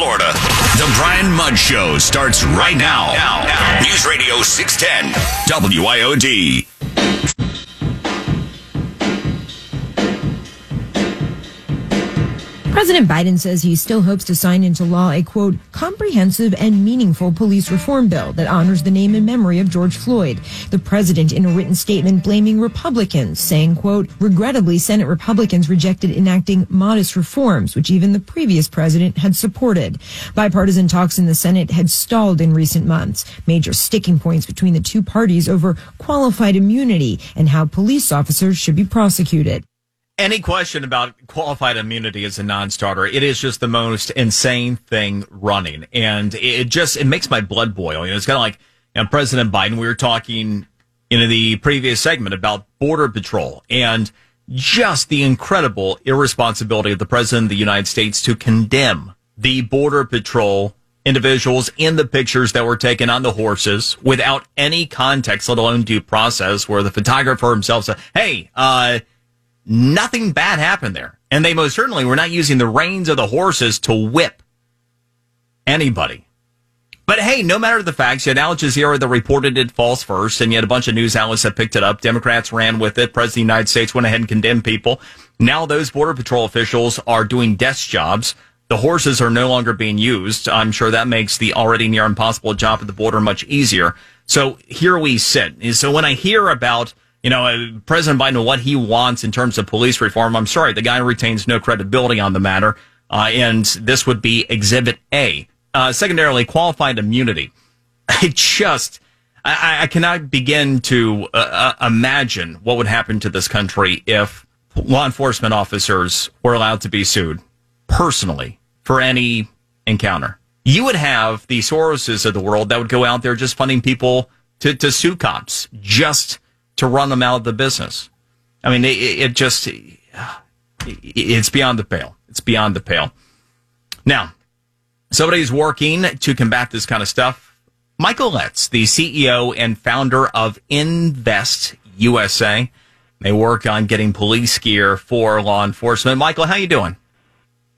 Florida. The Brian Mudd Show starts right now. now. News Radio 610, WIOD. President Biden says he still hopes to sign into law a quote, comprehensive and meaningful police reform bill that honors the name and memory of George Floyd. The president in a written statement blaming Republicans, saying, quote, regrettably, Senate Republicans rejected enacting modest reforms, which even the previous president had supported. Bipartisan talks in the Senate had stalled in recent months. Major sticking points between the two parties over qualified immunity and how police officers should be prosecuted any question about qualified immunity is a non-starter. It is just the most insane thing running, and it just it makes my blood boil. You know, it's kind of like you know, President Biden. We were talking in the previous segment about border patrol and just the incredible irresponsibility of the president of the United States to condemn the border patrol individuals in the pictures that were taken on the horses without any context, let alone due process, where the photographer himself said, "Hey, uh." Nothing bad happened there. And they most certainly were not using the reins of the horses to whip anybody. But hey, no matter the facts, you had Al Jazeera that reported it false first, and you had a bunch of news outlets that picked it up. Democrats ran with it. President of the United States went ahead and condemned people. Now those Border Patrol officials are doing desk jobs. The horses are no longer being used. I'm sure that makes the already near impossible job at the border much easier. So here we sit. So when I hear about you know, uh, President Biden, what he wants in terms of police reform. I'm sorry, the guy retains no credibility on the matter. Uh, and this would be Exhibit A. Uh, secondarily, qualified immunity. I just, I, I cannot begin to uh, uh, imagine what would happen to this country if law enforcement officers were allowed to be sued personally for any encounter. You would have the Soroses of the world that would go out there just funding people to, to sue cops just to run them out of the business. I mean, it, it just, it's beyond the pale. It's beyond the pale. Now, somebody's working to combat this kind of stuff. Michael Letts, the CEO and founder of Invest USA. They work on getting police gear for law enforcement. Michael, how you doing?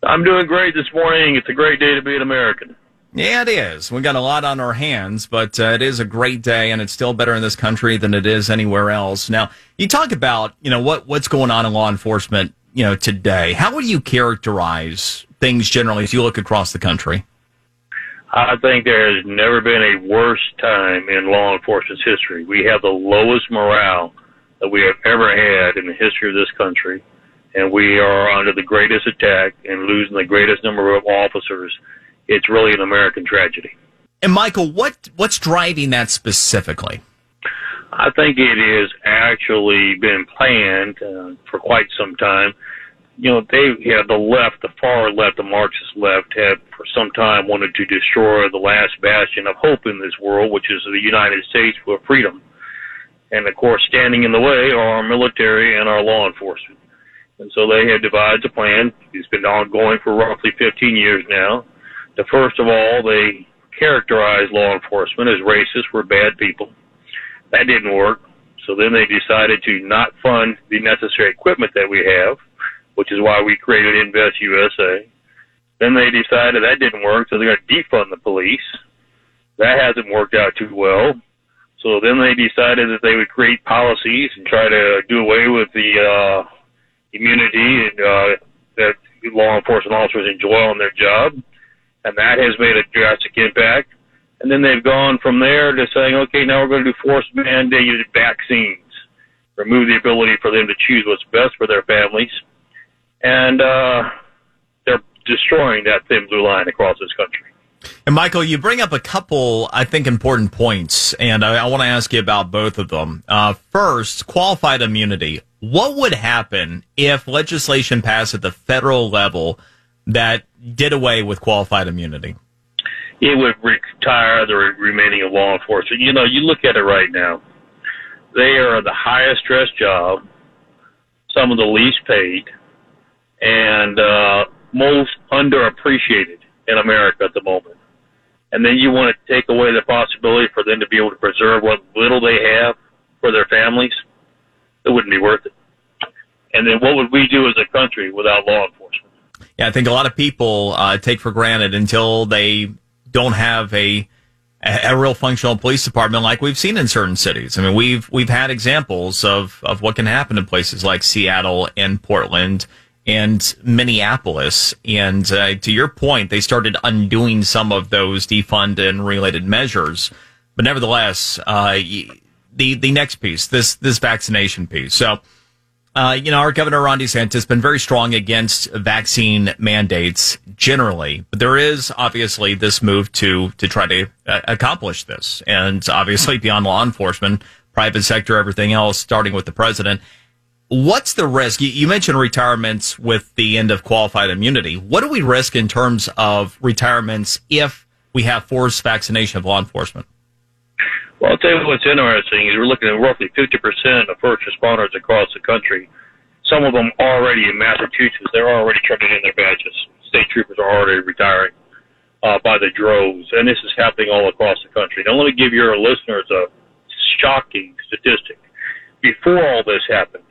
I'm doing great this morning. It's a great day to be an American. Yeah, it is. We got a lot on our hands, but uh, it is a great day, and it's still better in this country than it is anywhere else. Now, you talk about you know what what's going on in law enforcement, you know, today. How would you characterize things generally as you look across the country? I think there has never been a worse time in law enforcement's history. We have the lowest morale that we have ever had in the history of this country, and we are under the greatest attack and losing the greatest number of officers it's really an American tragedy. And Michael, what what's driving that specifically? I think it has actually been planned uh, for quite some time. You know, they have the left, the far left, the Marxist left, have for some time wanted to destroy the last bastion of hope in this world, which is the United States for freedom. And of course, standing in the way are our military and our law enforcement. And so they have devised a plan. It's been ongoing for roughly 15 years now the first of all, they characterized law enforcement as racist, we're bad people. That didn't work. So then they decided to not fund the necessary equipment that we have, which is why we created Invest USA. Then they decided that didn't work, so they're going to defund the police. That hasn't worked out too well. So then they decided that they would create policies and try to do away with the uh, immunity and, uh, that law enforcement officers enjoy on their job and that has made a drastic impact. And then they've gone from there to saying, okay, now we're going to do forced mandated vaccines, remove the ability for them to choose what's best for their families, and uh, they're destroying that thin blue line across this country. And Michael, you bring up a couple, I think, important points, and I, I want to ask you about both of them. Uh, first, qualified immunity. What would happen if legislation passed at the federal level that did away with qualified immunity? It would retire the remaining of law enforcement. You know, you look at it right now. They are the highest stress job, some of the least paid, and uh, most underappreciated in America at the moment. And then you want to take away the possibility for them to be able to preserve what little they have for their families. It wouldn't be worth it. And then what would we do as a country without law enforcement? Yeah, I think a lot of people uh, take for granted until they don't have a a real functional police department like we've seen in certain cities. I mean, we've we've had examples of of what can happen in places like Seattle and Portland and Minneapolis. And uh, to your point, they started undoing some of those defund and related measures. But nevertheless, uh, the the next piece, this this vaccination piece. So uh, you know, our governor Ron DeSantis has been very strong against vaccine mandates generally, but there is obviously this move to to try to uh, accomplish this, and obviously beyond law enforcement, private sector, everything else, starting with the president. What's the risk? You, you mentioned retirements with the end of qualified immunity. What do we risk in terms of retirements if we have forced vaccination of law enforcement? Well, I'll tell you what's interesting is we're looking at roughly 50% of first responders across the country. Some of them already in Massachusetts, they're already turning in their badges. State troopers are already retiring uh, by the droves, and this is happening all across the country. Now, let me give your listeners a shocking statistic. Before all this happened,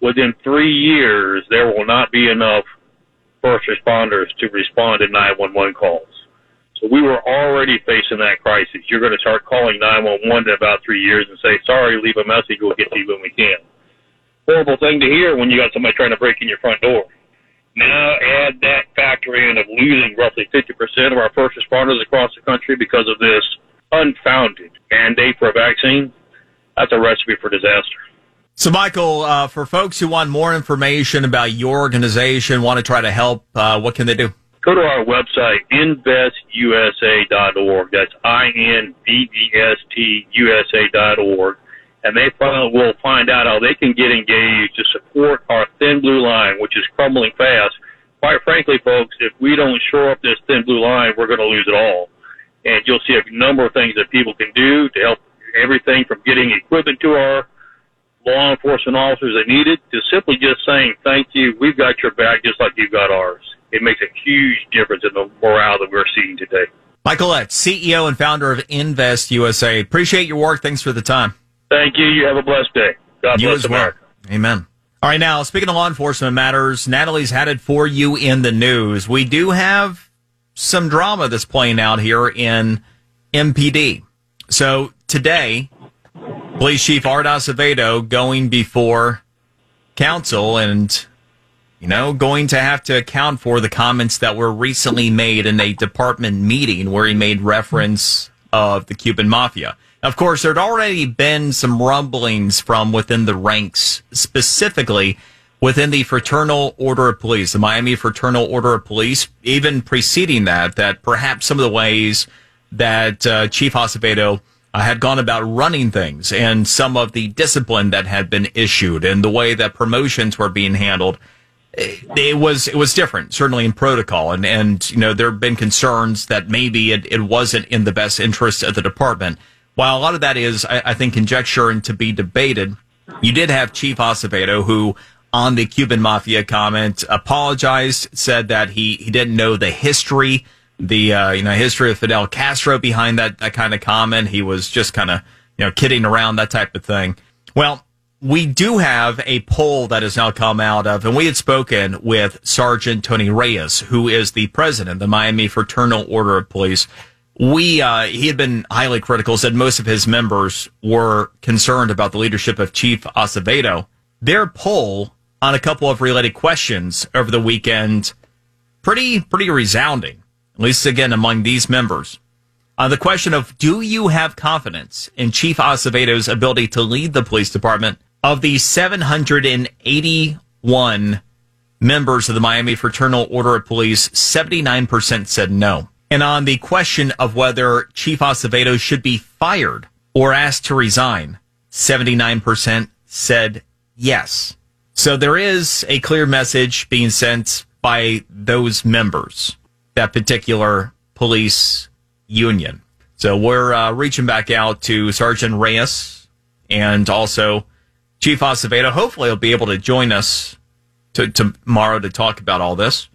within three years, there will not be enough first responders to respond to 911 calls. So we were already facing that crisis. You're going to start calling 911 in about three years and say, sorry, leave a message. We'll get to you when we can. Horrible thing to hear when you got somebody trying to break in your front door. Now add that factor in of losing roughly 50% of our first responders across the country because of this unfounded mandate for a vaccine. That's a recipe for disaster. So, Michael, uh, for folks who want more information about your organization, want to try to help, uh, what can they do? Go to our website, investusa.org. That's I-N-V-E-S-T-U-S-A.org. And they will find out how they can get engaged to support our thin blue line, which is crumbling fast. Quite frankly, folks, if we don't shore up this thin blue line, we're going to lose it all. And you'll see a number of things that people can do to help everything from getting equipment to our law enforcement officers that need it to simply just saying, thank you, we've got your back just like you've got ours it makes a huge difference in the morale that we're seeing today. Michael Letts, CEO and founder of Invest USA. Appreciate your work. Thanks for the time. Thank you. You have a blessed day. God you bless America. Well. Amen. All right, now speaking of law enforcement matters, Natalie's had it for you in the news. We do have some drama that's playing out here in MPD. So today, Police Chief Art Acevedo going before council and you know, going to have to account for the comments that were recently made in a department meeting where he made reference of the Cuban mafia. Of course, there'd already been some rumblings from within the ranks, specifically within the Fraternal Order of Police, the Miami Fraternal Order of Police, even preceding that, that perhaps some of the ways that uh, Chief Acevedo uh, had gone about running things and some of the discipline that had been issued and the way that promotions were being handled it was it was different, certainly in protocol, and and you know there have been concerns that maybe it, it wasn't in the best interest of the department. While a lot of that is, I, I think, conjecture and to be debated, you did have Chief Acevedo who, on the Cuban Mafia comment, apologized, said that he he didn't know the history, the uh, you know history of Fidel Castro behind that that kind of comment. He was just kind of you know kidding around that type of thing. Well, we do have a poll that has now come out of, and we had spoken with Sergeant Tony Reyes, who is the president of the Miami Fraternal Order of Police. We, uh, he had been highly critical, said most of his members were concerned about the leadership of Chief Acevedo. Their poll on a couple of related questions over the weekend, pretty, pretty resounding, at least again among these members. On the question of, do you have confidence in Chief Acevedo's ability to lead the police department? Of the 781 members of the Miami Fraternal Order of Police, 79% said no. And on the question of whether Chief Acevedo should be fired or asked to resign, 79% said yes. So there is a clear message being sent by those members, that particular police union. So we're uh, reaching back out to Sergeant Reyes and also Chief Acevedo. Hopefully, he'll be able to join us to, tomorrow to talk about all this,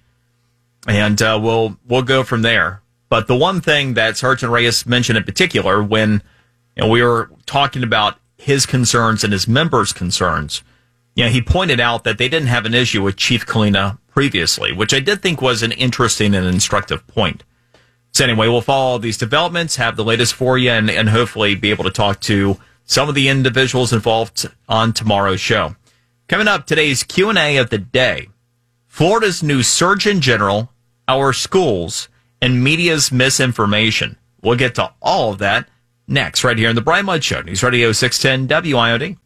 and uh, we'll we'll go from there. But the one thing that Sergeant Reyes mentioned in particular, when you know, we were talking about his concerns and his members' concerns, you know, he pointed out that they didn't have an issue with Chief Colina previously, which I did think was an interesting and instructive point. So anyway, we'll follow all these developments, have the latest for you, and, and hopefully be able to talk to some of the individuals involved on tomorrow's show. Coming up, today's Q&A of the day. Florida's new Surgeon General, our schools, and media's misinformation. We'll get to all of that next, right here in the Brian Mudd Show, News Radio 610 WIOD.